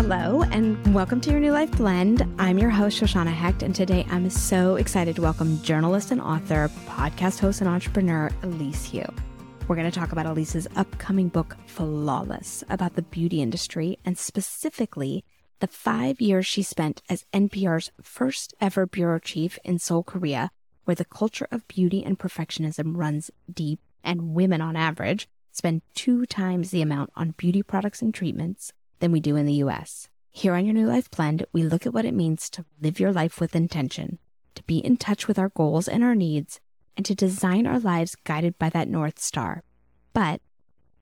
Hello, and welcome to your New Life Blend. I'm your host, Shoshanna Hecht, and today I'm so excited to welcome journalist and author, podcast host, and entrepreneur, Elise Hu. We're going to talk about Elise's upcoming book, Flawless, about the beauty industry and specifically the five years she spent as NPR's first ever bureau chief in Seoul, Korea, where the culture of beauty and perfectionism runs deep, and women on average spend two times the amount on beauty products and treatments than we do in the US. Here on Your New Life Blend, we look at what it means to live your life with intention, to be in touch with our goals and our needs, and to design our lives guided by that North Star. But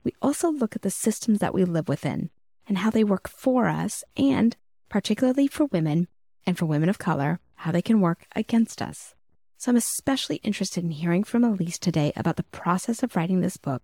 we also look at the systems that we live within and how they work for us, and particularly for women and for women of color, how they can work against us. So I'm especially interested in hearing from Elise today about the process of writing this book,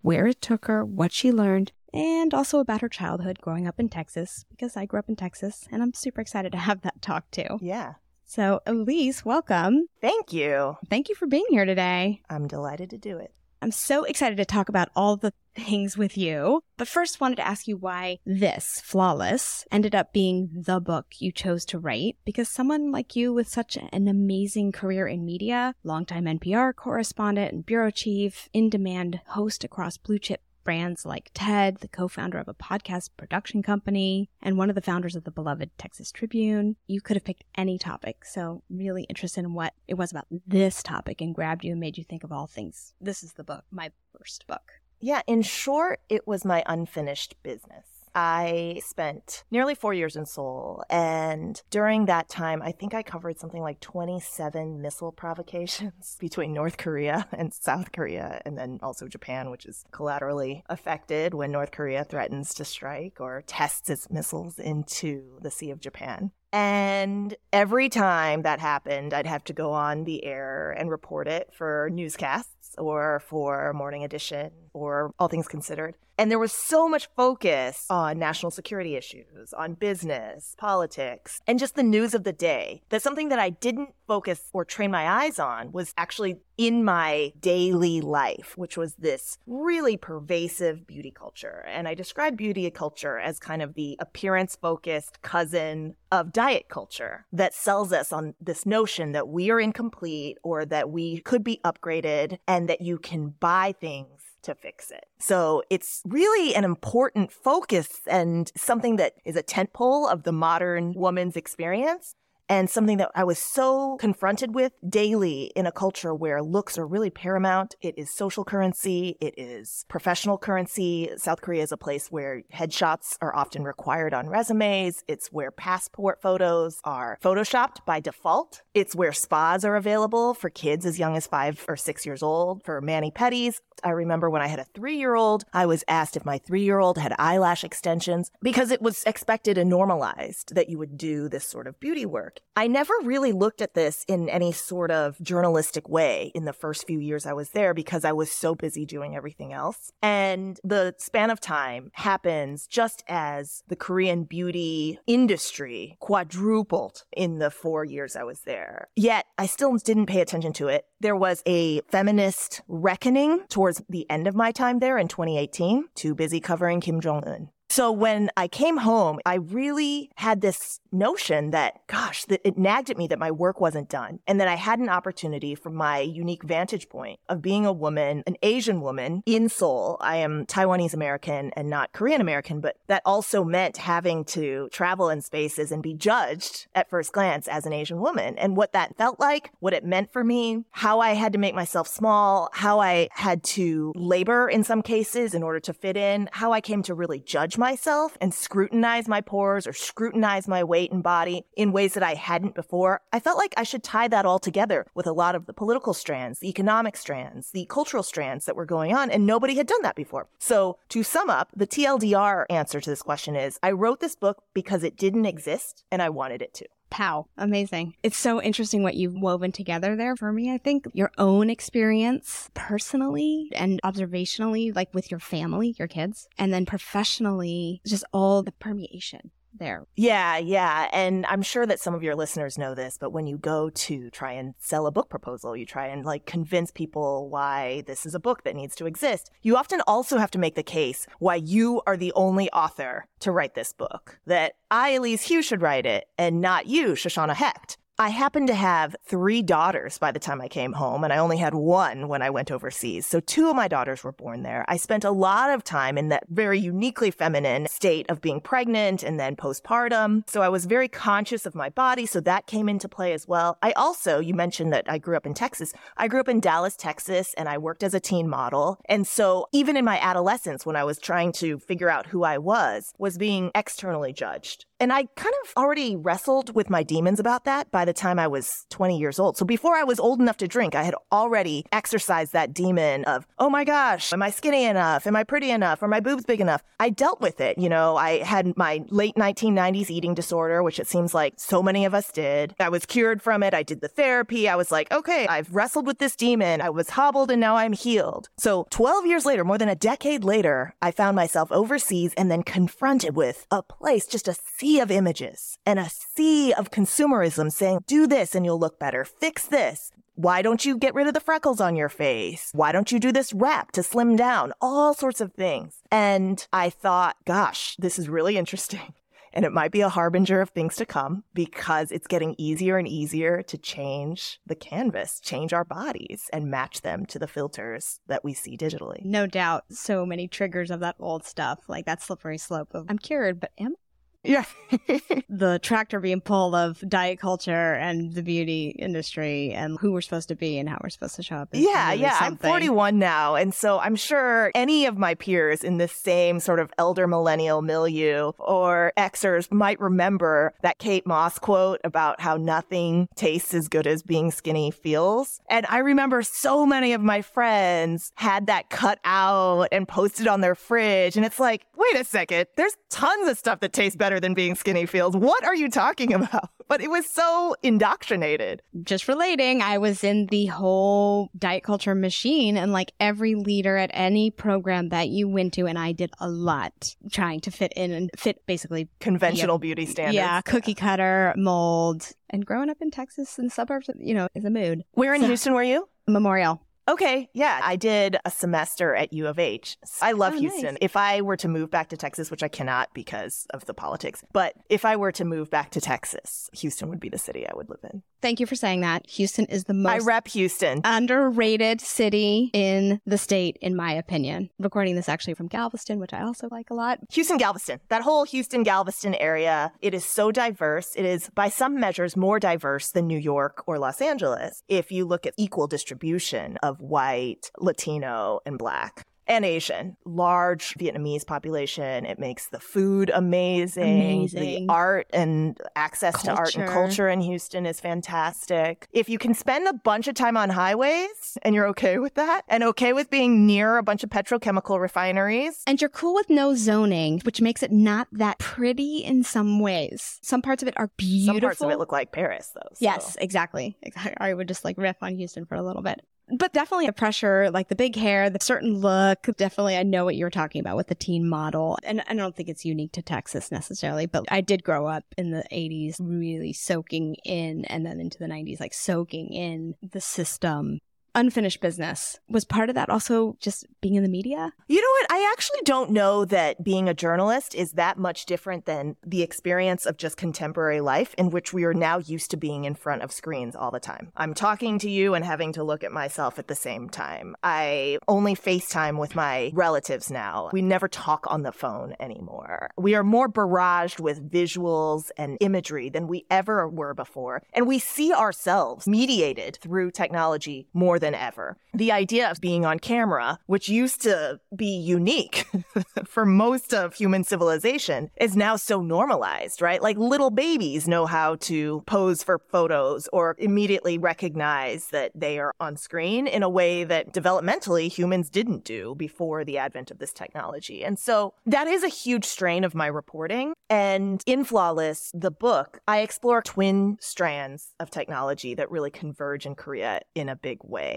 where it took her, what she learned, and also about her childhood growing up in Texas, because I grew up in Texas and I'm super excited to have that talk too. Yeah. So, Elise, welcome. Thank you. Thank you for being here today. I'm delighted to do it. I'm so excited to talk about all the things with you. But first, wanted to ask you why this, Flawless, ended up being the book you chose to write. Because someone like you with such an amazing career in media, longtime NPR correspondent and bureau chief, in demand host across blue chip brands like TED, the co-founder of a podcast production company, and one of the founders of the beloved Texas Tribune. You could have picked any topic. So really interested in what it was about this topic and grabbed you and made you think of all things. This is the book, my first book. Yeah, in short, it was my unfinished business. I spent nearly four years in Seoul. And during that time, I think I covered something like 27 missile provocations between North Korea and South Korea, and then also Japan, which is collaterally affected when North Korea threatens to strike or tests its missiles into the Sea of Japan. And every time that happened, I'd have to go on the air and report it for newscasts or for Morning Edition or All Things Considered. And there was so much focus on national security issues, on business, politics, and just the news of the day that something that I didn't focus or train my eyes on was actually in my daily life, which was this really pervasive beauty culture. And I describe beauty culture as kind of the appearance focused cousin of diet culture that sells us on this notion that we are incomplete or that we could be upgraded and that you can buy things to fix it. So it's really an important focus and something that is a tentpole of the modern woman's experience and something that I was so confronted with daily in a culture where looks are really paramount. It is social currency. It is professional currency. South Korea is a place where headshots are often required on resumes. It's where passport photos are photoshopped by default. It's where spas are available for kids as young as five or six years old for mani-pedis. I remember when I had a three year old, I was asked if my three year old had eyelash extensions because it was expected and normalized that you would do this sort of beauty work. I never really looked at this in any sort of journalistic way in the first few years I was there because I was so busy doing everything else. And the span of time happens just as the Korean beauty industry quadrupled in the four years I was there. Yet I still didn't pay attention to it. There was a feminist reckoning towards the end of my time there in 2018, too busy covering Kim Jong un. So when I came home, I really had this notion that, gosh, that it nagged at me that my work wasn't done and that I had an opportunity from my unique vantage point of being a woman, an Asian woman in Seoul. I am Taiwanese American and not Korean American, but that also meant having to travel in spaces and be judged at first glance as an Asian woman and what that felt like, what it meant for me, how I had to make myself small, how I had to labor in some cases in order to fit in, how I came to really judge myself and scrutinize my pores or scrutinize my weight and body in ways that I hadn't before, I felt like I should tie that all together with a lot of the political strands, the economic strands, the cultural strands that were going on, and nobody had done that before. So to sum up, the TLDR answer to this question is I wrote this book because it didn't exist and I wanted it to. Pow. Amazing. It's so interesting what you've woven together there for me. I think your own experience personally and observationally, like with your family, your kids, and then professionally, just all the permeation there. Yeah, yeah. And I'm sure that some of your listeners know this, but when you go to try and sell a book proposal, you try and like convince people why this is a book that needs to exist. You often also have to make the case why you are the only author to write this book, that I, Elise Hu, should write it and not you, Shoshanna Hecht. I happened to have three daughters by the time I came home, and I only had one when I went overseas. So two of my daughters were born there. I spent a lot of time in that very uniquely feminine state of being pregnant and then postpartum. So I was very conscious of my body. So that came into play as well. I also, you mentioned that I grew up in Texas. I grew up in Dallas, Texas, and I worked as a teen model. And so even in my adolescence, when I was trying to figure out who I was, was being externally judged. And I kind of already wrestled with my demons about that by the time I was 20 years old. So before I was old enough to drink, I had already exercised that demon of, oh my gosh, am I skinny enough? Am I pretty enough? Are my boobs big enough? I dealt with it. You know, I had my late 1990s eating disorder, which it seems like so many of us did. I was cured from it. I did the therapy. I was like, okay, I've wrestled with this demon. I was hobbled and now I'm healed. So 12 years later, more than a decade later, I found myself overseas and then confronted with a place, just a sea sea of images and a sea of consumerism saying, do this and you'll look better. Fix this. Why don't you get rid of the freckles on your face? Why don't you do this wrap to slim down? All sorts of things. And I thought, gosh, this is really interesting. And it might be a harbinger of things to come because it's getting easier and easier to change the canvas, change our bodies, and match them to the filters that we see digitally. No doubt, so many triggers of that old stuff, like that slippery slope of I'm cured, but am yeah. the tractor being pulled of diet culture and the beauty industry and who we're supposed to be and how we're supposed to show up. Yeah, really yeah. Something. I'm 41 now. And so I'm sure any of my peers in this same sort of elder millennial milieu or Xers might remember that Kate Moss quote about how nothing tastes as good as being skinny feels. And I remember so many of my friends had that cut out and posted on their fridge. And it's like, wait a second, there's tons of stuff that tastes better better than being skinny feels. What are you talking about? But it was so indoctrinated. Just relating, I was in the whole diet culture machine and like every leader at any program that you went to, and I did a lot trying to fit in and fit basically conventional beauty standards. Yeah, cookie cutter mold. And growing up in Texas and suburbs, you know, is a mood. Where in so, Houston were you? Memorial. Okay, yeah, I did a semester at U of H. I love oh, Houston. Nice. If I were to move back to Texas, which I cannot because of the politics, but if I were to move back to Texas, Houston would be the city I would live in. Thank you for saying that. Houston is the most I rep Houston. underrated city in the state, in my opinion. Recording this actually from Galveston, which I also like a lot. Houston, Galveston, that whole Houston, Galveston area, it is so diverse. It is, by some measures, more diverse than New York or Los Angeles. If you look at equal distribution of white, Latino, and black and Asian. Large Vietnamese population. It makes the food amazing. amazing. The art and access culture. to art and culture in Houston is fantastic. If you can spend a bunch of time on highways and you're okay with that and okay with being near a bunch of petrochemical refineries. And you're cool with no zoning, which makes it not that pretty in some ways. Some parts of it are beautiful. Some parts of it look like Paris though. So. Yes, exactly. I would just like riff on Houston for a little bit but definitely a pressure, like the big hair, the certain look. Definitely, I know what you're talking about with the teen model. And I don't think it's unique to Texas necessarily, but I did grow up in the 80s really soaking in and then into the 90s, like soaking in the system unfinished business. Was part of that also just being in the media? You know what? I actually don't know that being a journalist is that much different than the experience of just contemporary life in which we are now used to being in front of screens all the time. I'm talking to you and having to look at myself at the same time. I only FaceTime with my relatives now. We never talk on the phone anymore. We are more barraged with visuals and imagery than we ever were before. And we see ourselves mediated through technology more than ever. The idea of being on camera, which used to be unique for most of human civilization, is now so normalized, right? Like little babies know how to pose for photos or immediately recognize that they are on screen in a way that developmentally humans didn't do before the advent of this technology. And so that is a huge strain of my reporting. And in Flawless, the book, I explore twin strands of technology that really converge in Korea in a big way.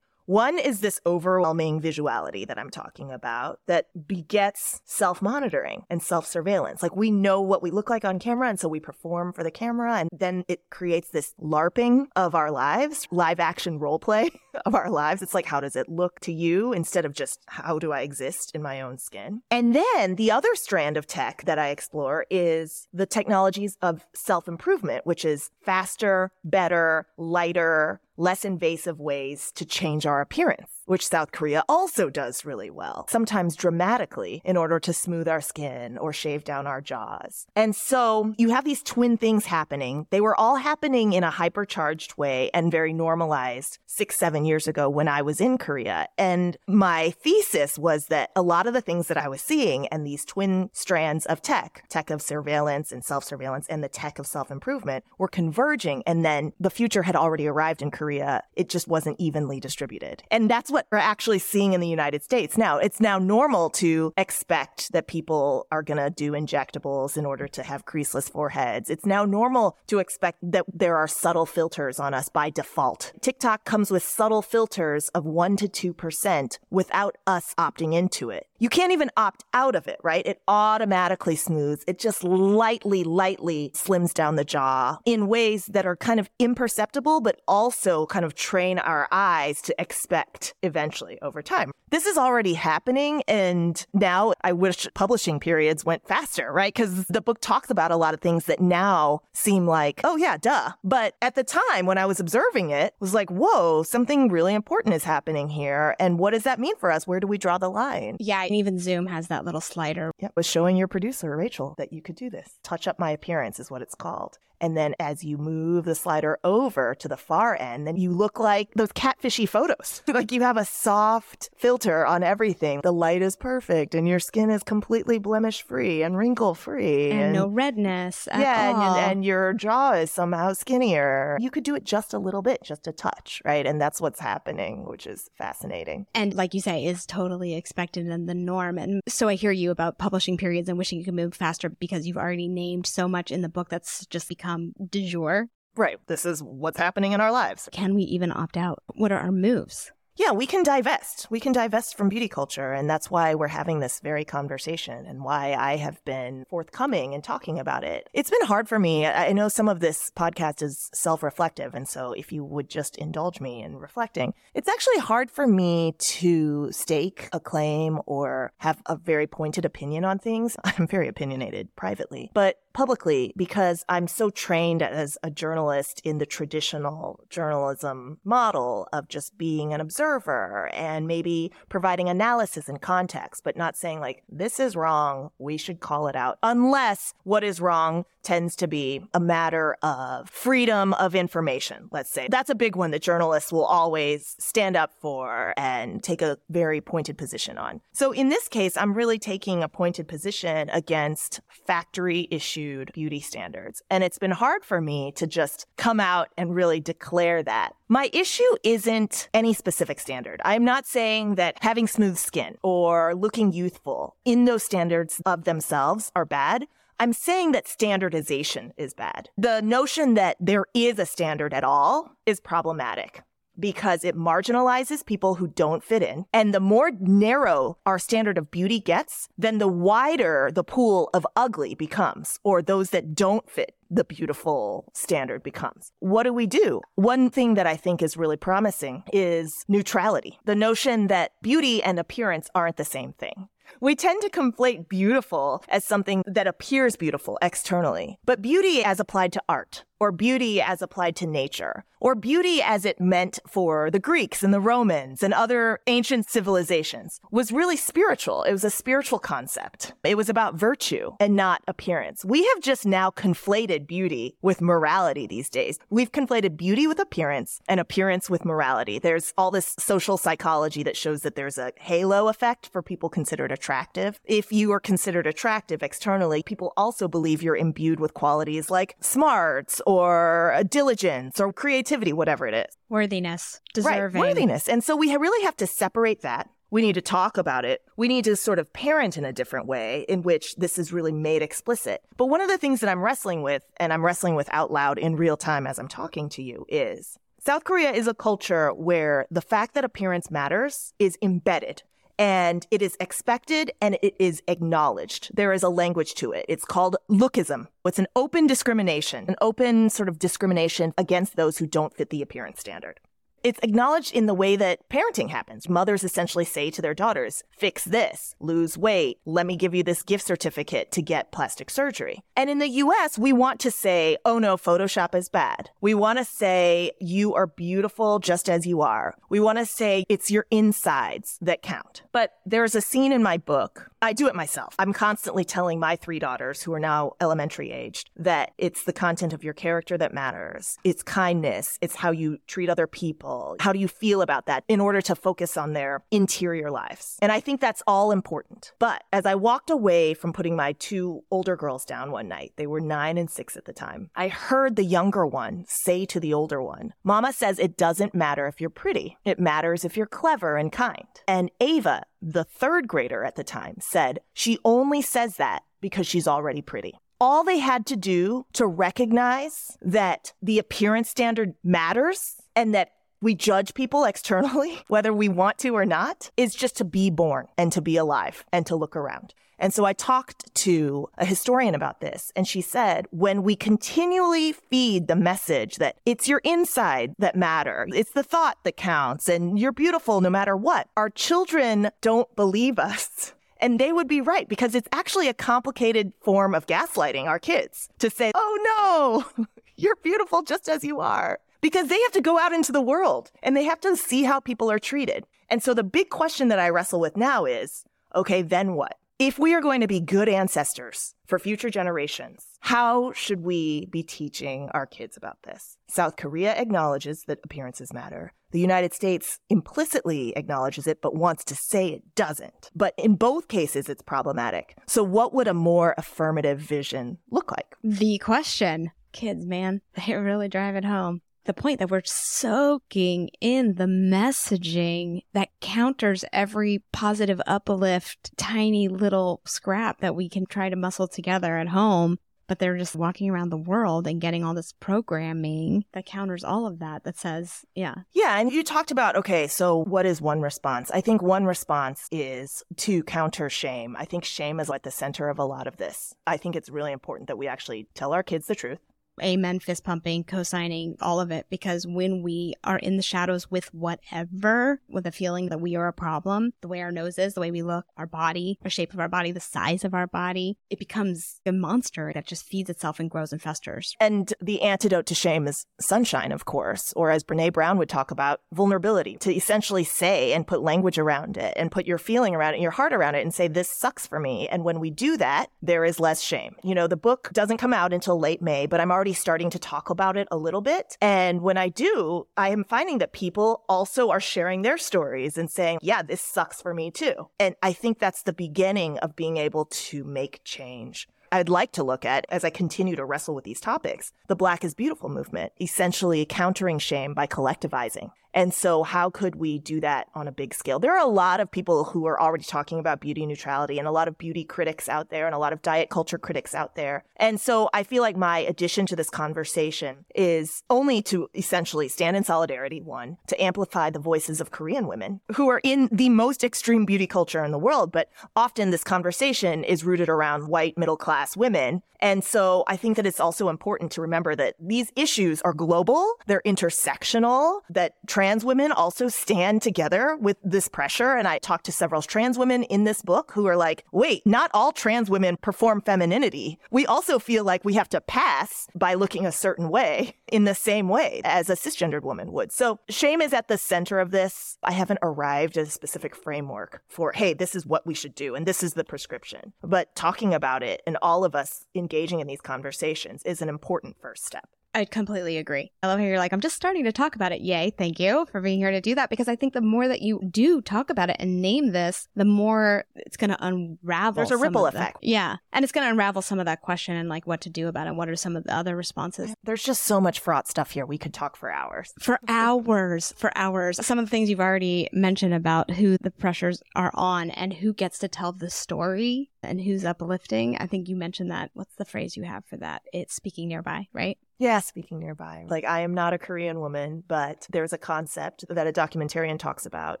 One is this overwhelming visuality that I'm talking about that begets self monitoring and self surveillance. Like we know what we look like on camera, and so we perform for the camera, and then it creates this LARPing of our lives, live action role play of our lives. It's like, how does it look to you instead of just how do I exist in my own skin? And then the other strand of tech that I explore is the technologies of self improvement, which is faster, better, lighter, less invasive ways to change our appearance which South Korea also does really well, sometimes dramatically in order to smooth our skin or shave down our jaws. And so you have these twin things happening. They were all happening in a hypercharged way and very normalized six, seven years ago when I was in Korea. And my thesis was that a lot of the things that I was seeing and these twin strands of tech, tech of surveillance and self surveillance and the tech of self improvement were converging. And then the future had already arrived in Korea. It just wasn't evenly distributed. And that's what we're actually seeing in the United States now. It's now normal to expect that people are going to do injectables in order to have creaseless foreheads. It's now normal to expect that there are subtle filters on us by default. TikTok comes with subtle filters of 1 to 2% without us opting into it. You can't even opt out of it, right? It automatically smooths. It just lightly, lightly slims down the jaw in ways that are kind of imperceptible, but also kind of train our eyes to expect eventually over time. This is already happening. And now I wish publishing periods went faster, right? Because the book talks about a lot of things that now seem like, oh, yeah, duh. But at the time when I was observing it, was like, whoa, something really important is happening here. And what does that mean for us? Where do we draw the line? Yeah, and even Zoom has that little slider. Yeah, was showing your producer, Rachel, that you could do this. Touch up my appearance is what it's called. And then as you move the slider over to the far end, then you look like those catfishy photos. like you have a soft filter on everything. The light is perfect and your skin is completely blemish free and wrinkle free. And, and, no redness. yeah. And, and, your jaw is somehow skinnier. You could do it just a little bit, just a touch, right? And that's what's happening, which is fascinating. And like you say, is totally expected and the norm. And so I hear you about publishing periods and wishing you could move faster because you've already named so much in the book that's just become become du jour. Right. This is what's happening in our lives. Can we even opt out? What are our moves? Yeah, we can divest. We can divest from beauty culture. And that's why we're having this very conversation and why I have been forthcoming and talking about it. It's been hard for me. I know some of this podcast is self reflective. And so if you would just indulge me in reflecting, it's actually hard for me to stake a claim or have a very pointed opinion on things. I'm very opinionated privately, but publicly because I'm so trained as a journalist in the traditional journalism model of just being an observer observer and maybe providing analysis and context, but not saying like, this is wrong. We should call it out. Unless what is wrong tends to be a matter of freedom of information, let's say. That's a big one that journalists will always stand up for and take a very pointed position on. So in this case, I'm really taking a pointed position against factory issued beauty standards. And it's been hard for me to just come out and really declare that. My issue isn't any specific standard. I'm not saying that having smooth skin or looking youthful in those standards of themselves are bad. I'm saying that standardization is bad. The notion that there is a standard at all is problematic because it marginalizes people who don't fit in. And the more narrow our standard of beauty gets, then the wider the pool of ugly becomes, or those that don't fit the beautiful standard becomes. What do we do? One thing that I think is really promising is neutrality. The notion that beauty and appearance aren't the same thing. We tend to conflate beautiful as something that appears beautiful externally, but beauty as applied to art, or beauty as applied to nature, or beauty as it meant for the Greeks and the Romans and other ancient civilizations was really spiritual. It was a spiritual concept. It was about virtue and not appearance. We have just now conflated beauty with morality these days. We've conflated beauty with appearance and appearance with morality. There's all this social psychology that shows that there's a halo effect for people considered attractive. If you are considered attractive externally, people also believe you're imbued with qualities like smarts or diligence or creativity, whatever it is. Worthiness, deserving. Right, worthiness. And so we really have to separate that. We need to talk about it. We need to sort of parent in a different way in which this is really made explicit. But one of the things that I'm wrestling with and I'm wrestling with out loud in real time as I'm talking to you is South Korea is a culture where the fact that appearance matters is embedded and it is expected and it is acknowledged. There is a language to it. It's called lookism. It's an open discrimination, an open sort of discrimination against those who don't fit the appearance standard. It's acknowledged in the way that parenting happens. Mothers essentially say to their daughters, fix this, lose weight, let me give you this gift certificate to get plastic surgery. And in the US, we want to say, oh no, Photoshop is bad. We want to say, you are beautiful just as you are. We want to say, it's your insides that count. But there's a scene in my book. I do it myself. I'm constantly telling my three daughters, who are now elementary aged, that it's the content of your character that matters. It's kindness. It's how you treat other people people? How do you feel about that in order to focus on their interior lives? And I think that's all important. But as I walked away from putting my two older girls down one night, they were nine and six at the time, I heard the younger one say to the older one, Mama says it doesn't matter if you're pretty. It matters if you're clever and kind. And Ava, the third grader at the time, said she only says that because she's already pretty all they had to do to recognize that the appearance standard matters and that we judge people externally, whether we want to or not, is just to be born and to be alive and to look around. And so I talked to a historian about this, and she said, when we continually feed the message that it's your inside that matter, it's the thought that counts, and you're beautiful no matter what, our children don't believe us. And they would be right because it's actually a complicated form of gaslighting our kids to say, oh no, you're beautiful just as you are because they have to go out into the world and they have to see how people are treated. And so the big question that I wrestle with now is okay, then what? If we are going to be good ancestors for future generations, how should we be teaching our kids about this? South Korea acknowledges that appearances matter. The United States implicitly acknowledges it, but wants to say it doesn't. But in both cases, it's problematic. So, what would a more affirmative vision look like? The question kids, man, they really drive it home the point that we're soaking in the messaging that counters every positive uplift, tiny little scrap that we can try to muscle together at home. But they're just walking around the world and getting all this programming that counters all of that, that says, yeah. Yeah. And you talked about, okay, so what is one response? I think one response is to counter shame. I think shame is at the center of a lot of this. I think it's really important that we actually tell our kids the truth amen, fist pumping, co signing, all of it. Because when we are in the shadows with whatever, with a feeling that we are a problem, the way our nose is, the way we look, our body, the shape of our body, the size of our body, it becomes a monster that just feeds itself and grows and festers. And the antidote to shame is sunshine, of course, or as Brene Brown would talk about, vulnerability to essentially say and put language around it and put your feeling around it and your heart around it and say, this sucks for me. And when we do that, there is less shame. You know, the book doesn't come out until late May, but I'm already already starting to talk about it a little bit. And when I do, I am finding that people also are sharing their stories and saying, yeah, this sucks for me too. And I think that's the beginning of being able to make change. I'd like to look at as I continue to wrestle with these topics the Black is Beautiful movement, essentially countering shame by collectivizing. And so, how could we do that on a big scale? There are a lot of people who are already talking about beauty neutrality and a lot of beauty critics out there and a lot of diet culture critics out there. And so, I feel like my addition to this conversation is only to essentially stand in solidarity, one, to amplify the voices of Korean women who are in the most extreme beauty culture in the world. But often this conversation is rooted around white middle class women. And so, I think that it's also important to remember that these issues are global, they're intersectional, that trans trans women also stand together with this pressure. And I talked to several trans women in this book who are like, wait, not all trans women perform femininity. We also feel like we have to pass by looking a certain way in the same way as a cisgendered woman would. So shame is at the center of this. I haven't arrived at a specific framework for, hey, this is what we should do and this is the prescription. But talking about it and all of us engaging in these conversations is an important first step. I completely agree. I love how you're like, I'm just starting to talk about it. Yay. Thank you for being here to do that. Because I think the more that you do talk about it and name this, the more it's going to unravel. There's a ripple effect. The, yeah. And it's going to unravel some of that question and like what to do about it. What are some of the other responses? There's just so much fraught stuff here. We could talk for hours. For hours. For hours. Some of the things you've already mentioned about who the pressures are on and who gets to tell the story and who's uplifting. I think you mentioned that. What's the phrase you have for that? It's speaking nearby, right? Yeah, speaking nearby. Like, I am not a Korean woman, but there's a concept that a documentarian talks about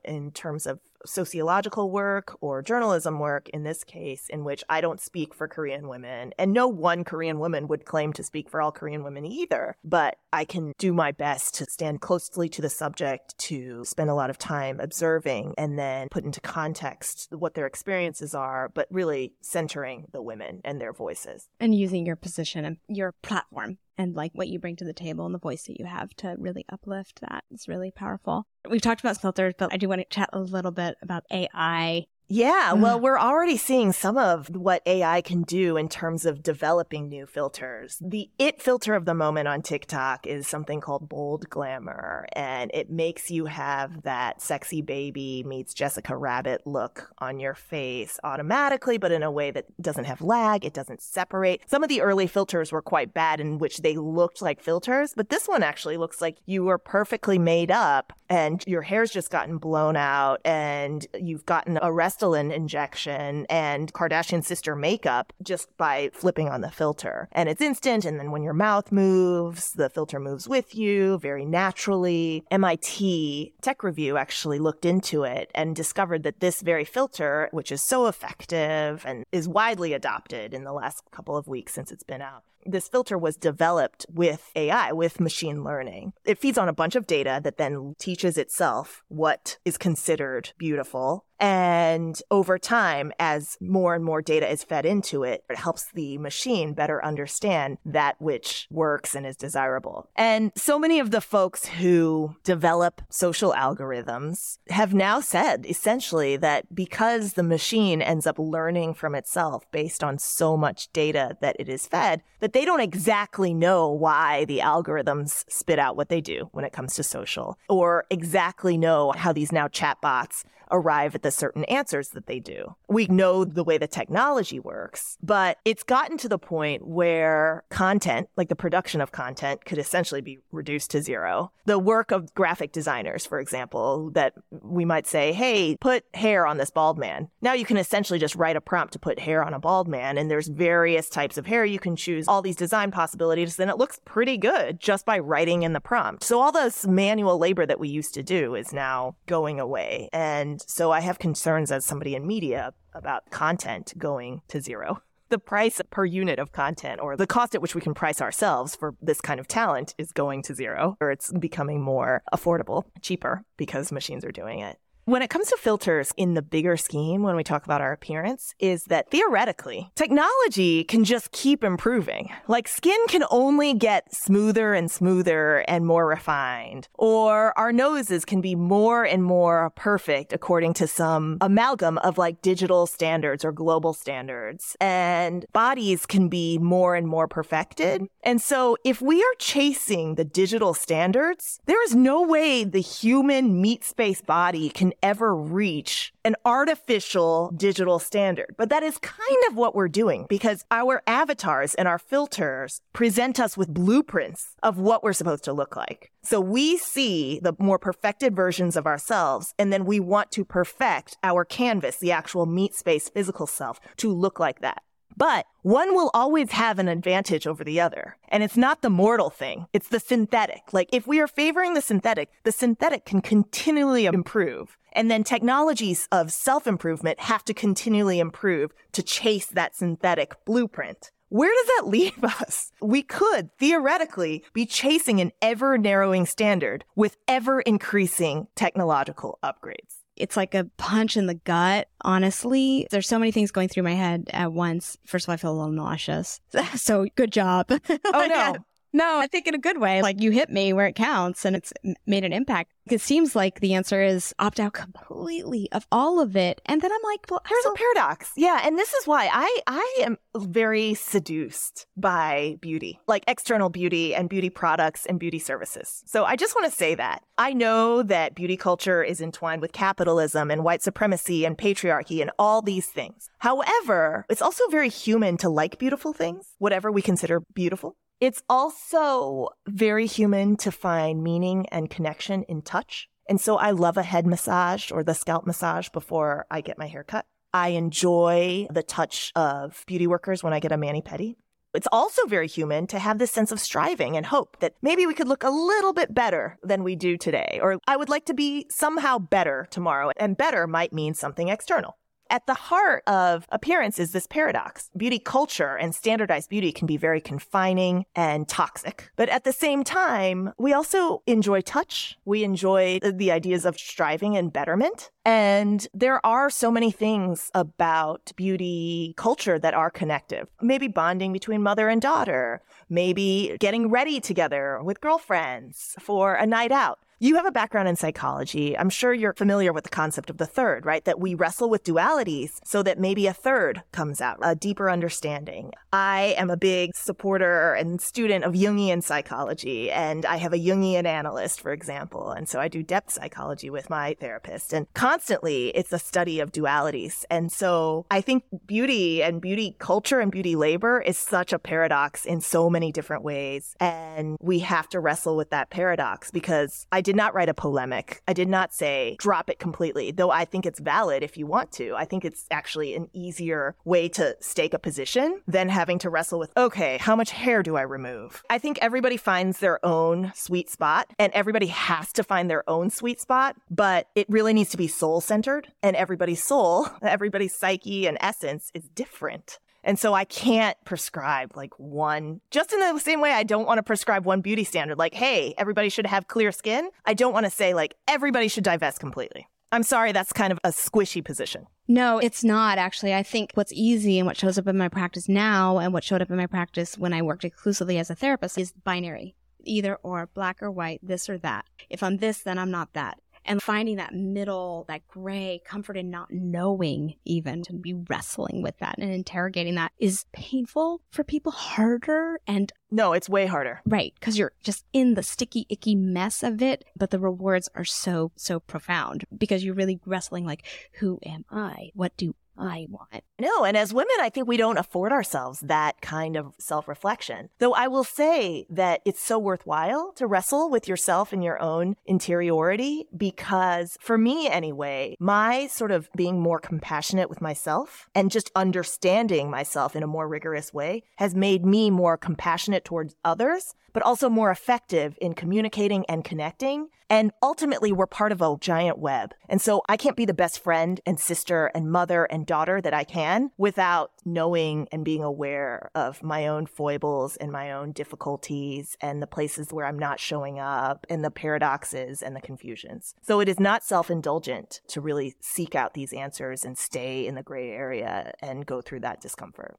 in terms of sociological work or journalism work in this case, in which I don't speak for Korean women. And no one Korean woman would claim to speak for all Korean women either. But I can do my best to stand closely to the subject, to spend a lot of time observing, and then put into context what their experiences are, but really centering the women and their voices. And using your position and your platform and like what you bring to the table and the voice that you have to really uplift that is really powerful. We've talked about filters, but I do want to chat a little bit about AI yeah, mm. well, we're already seeing some of what AI can do in terms of developing new filters. The it filter of the moment on TikTok is something called bold glamour, and it makes you have that sexy baby meets Jessica Rabbit look on your face automatically, but in a way that doesn't have lag, it doesn't separate. Some of the early filters were quite bad in which they looked like filters, but this one actually looks like you were perfectly made up and your hair's just gotten blown out and you've gotten a Restylane injection and Kardashian sister makeup just by flipping on the filter. And it's instant. And then when your mouth moves, the filter moves with you very naturally. MIT Tech Review actually looked into it and discovered that this very filter, which is so effective and is widely adopted in the last couple of weeks since it's been out, this filter was developed with AI, with machine learning. It feeds on a bunch of data that then teaches itself what is considered beautiful. And over time, as more and more data is fed into it, it helps the machine better understand that which works and is desirable. And so many of the folks who develop social algorithms have now said essentially that because the machine ends up learning from itself based on so much data that it is fed, that they don't exactly know why the algorithms spit out what they do when it comes to social, or exactly know how these now chatbots arrive at the certain answers that they do. We know the way the technology works, but it's gotten to the point where content, like the production of content, could essentially be reduced to zero. The work of graphic designers, for example, that we might say, hey, put hair on this bald man. Now you can essentially just write a prompt to put hair on a bald man, and there's various types of hair you can choose, all these design possibilities, and it looks pretty good just by writing in the prompt. So all this manual labor that we used to do is now going away. And and so I have concerns as somebody in media about content going to zero. The price per unit of content or the cost at which we can price ourselves for this kind of talent is going to zero, or it's becoming more affordable, cheaper because machines are doing it. When it comes to filters in the bigger scheme, when we talk about our appearance, is that theoretically, technology can just keep improving. Like skin can only get smoother and smoother and more refined, or our noses can be more and more perfect according to some amalgam of like digital standards or global standards. And bodies can be more and more perfected. And so if we are chasing the digital standards, there is no way the human meat space body can ever reach an artificial digital standard. But that is kind of what we're doing because our avatars and our filters present us with blueprints of what we're supposed to look like. So we see the more perfected versions of ourselves, and then we want to perfect our canvas, the actual meat space physical self, to look like that. But one will always have an advantage over the other. And it's not the mortal thing, it's the synthetic. Like, if we are favoring the synthetic, the synthetic can continually improve. And then technologies of self improvement have to continually improve to chase that synthetic blueprint. Where does that leave us? We could theoretically be chasing an ever narrowing standard with ever increasing technological upgrades it's like a punch in the gut, honestly. There's so many things going through my head at once. First of all, I feel a little nauseous. so good job. Oh, no. No, I think in a good way. Like you hit me where it counts and it's made an impact. It seems like the answer is opt out completely of all of it. And then I'm like, well, there's a paradox. Yeah. And this is why I, I am very seduced by beauty, like external beauty and beauty products and beauty services. So I just want to say that I know that beauty culture is entwined with capitalism and white supremacy and patriarchy and all these things. However, it's also very human to like beautiful things, whatever we consider beautiful. It's also very human to find meaning and connection in touch. And so I love a head massage or the scalp massage before I get my hair cut. I enjoy the touch of beauty workers when I get a mani pedi. It's also very human to have this sense of striving and hope that maybe we could look a little bit better than we do today, or I would like to be somehow better tomorrow, and better might mean something external. At the heart of appearance is this paradox. Beauty culture and standardized beauty can be very confining and toxic. But at the same time, we also enjoy touch. We enjoy the ideas of striving and betterment. And there are so many things about beauty culture that are connective. Maybe bonding between mother and daughter, maybe getting ready together with girlfriends for a night out. You have a background in psychology. I'm sure you're familiar with the concept of the third, right? That we wrestle with dualities so that maybe a third comes out, a deeper understanding. I am a big supporter and student of Jungian psychology, and I have a Jungian analyst, for example. And so I do depth psychology with my therapist, and constantly it's a study of dualities. And so I think beauty and beauty culture and beauty labor is such a paradox in so many different ways. And we have to wrestle with that paradox because I did not write a polemic. I did not say drop it completely, though I think it's valid if you want to. I think it's actually an easier way to stake a position than having to wrestle with, okay, how much hair do I remove? I think everybody finds their own sweet spot and everybody has to find their own sweet spot, but it really needs to be soul centered and everybody's soul, everybody's psyche and essence is different. And so I can't prescribe like one, just in the same way I don't want to prescribe one beauty standard, like, hey, everybody should have clear skin. I don't want to say like everybody should divest completely. I'm sorry, that's kind of a squishy position. No, it's not actually. I think what's easy and what shows up in my practice now and what showed up in my practice when I worked exclusively as a therapist is binary. Either or, black or white, this or that. If I'm this, then I'm not that and finding that middle, that gray comfort in not knowing even to be wrestling with that and interrogating that is painful for people harder and no, it's way harder. Right. Cause you're just in the sticky, icky mess of it. But the rewards are so, so profound because you're really wrestling like, who am I? What do I want. No, and as women, I think we don't afford ourselves that kind of self reflection. Though I will say that it's so worthwhile to wrestle with yourself and your own interiority because for me anyway, my sort of being more compassionate with myself and just understanding myself in a more rigorous way has made me more compassionate towards others but also more effective in communicating and connecting. And ultimately, we're part of a giant web. And so I can't be the best friend and sister and mother and daughter that I can without knowing and being aware of my own foibles and my own difficulties and the places where I'm not showing up and the paradoxes and the confusions. So it is not self indulgent to really seek out these answers and stay in the gray area and go through that discomfort.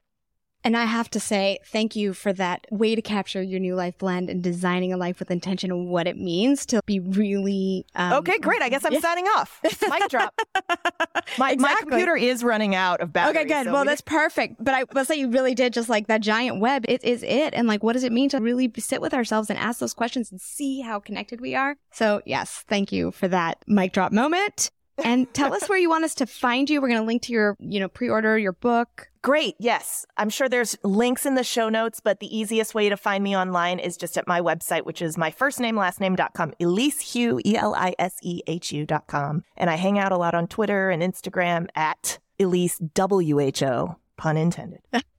And I have to say, thank you for that way to capture your new life blend and designing a life with intention and what it means to be really. Um, okay, great. I guess I'm yeah. signing off. Mic drop. My, exactly. my computer is running out of battery. Okay, good. So well, we that's perfect. But I will say you really did just like that giant web. It is it. And like, what does it mean to really sit with ourselves and ask those questions and see how connected we are? So, yes, thank you for that mic drop moment and tell us where you want us to find you. We're going to link to your, you know, pre-order your book. Great. Yes. I'm sure there's links in the show notes, but the easiest way to find me online is just at my website, which is my first name, last name.com, Elisehu, E-L-I-S-E-H-U.com. And I hang out a lot on Twitter and Instagram at Elise WHO, pun intended.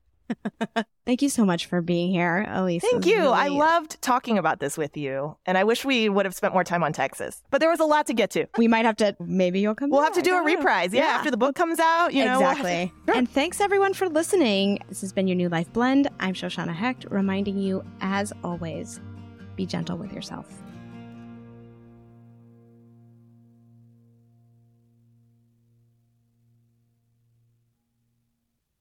Thank you so much for being here, Elise. Thank you. Really... I loved talking about this with you. And I wish we would have spent more time on Texas. But there was a lot to get to. We might have to, maybe you'll come back. We'll back. have to do a reprise. Yeah, yeah, after the book comes out, you know. Exactly. We'll to... And thanks everyone for listening. This has been your New Life Blend. I'm Shoshanna Hecht, reminding you, as always, be gentle with yourself.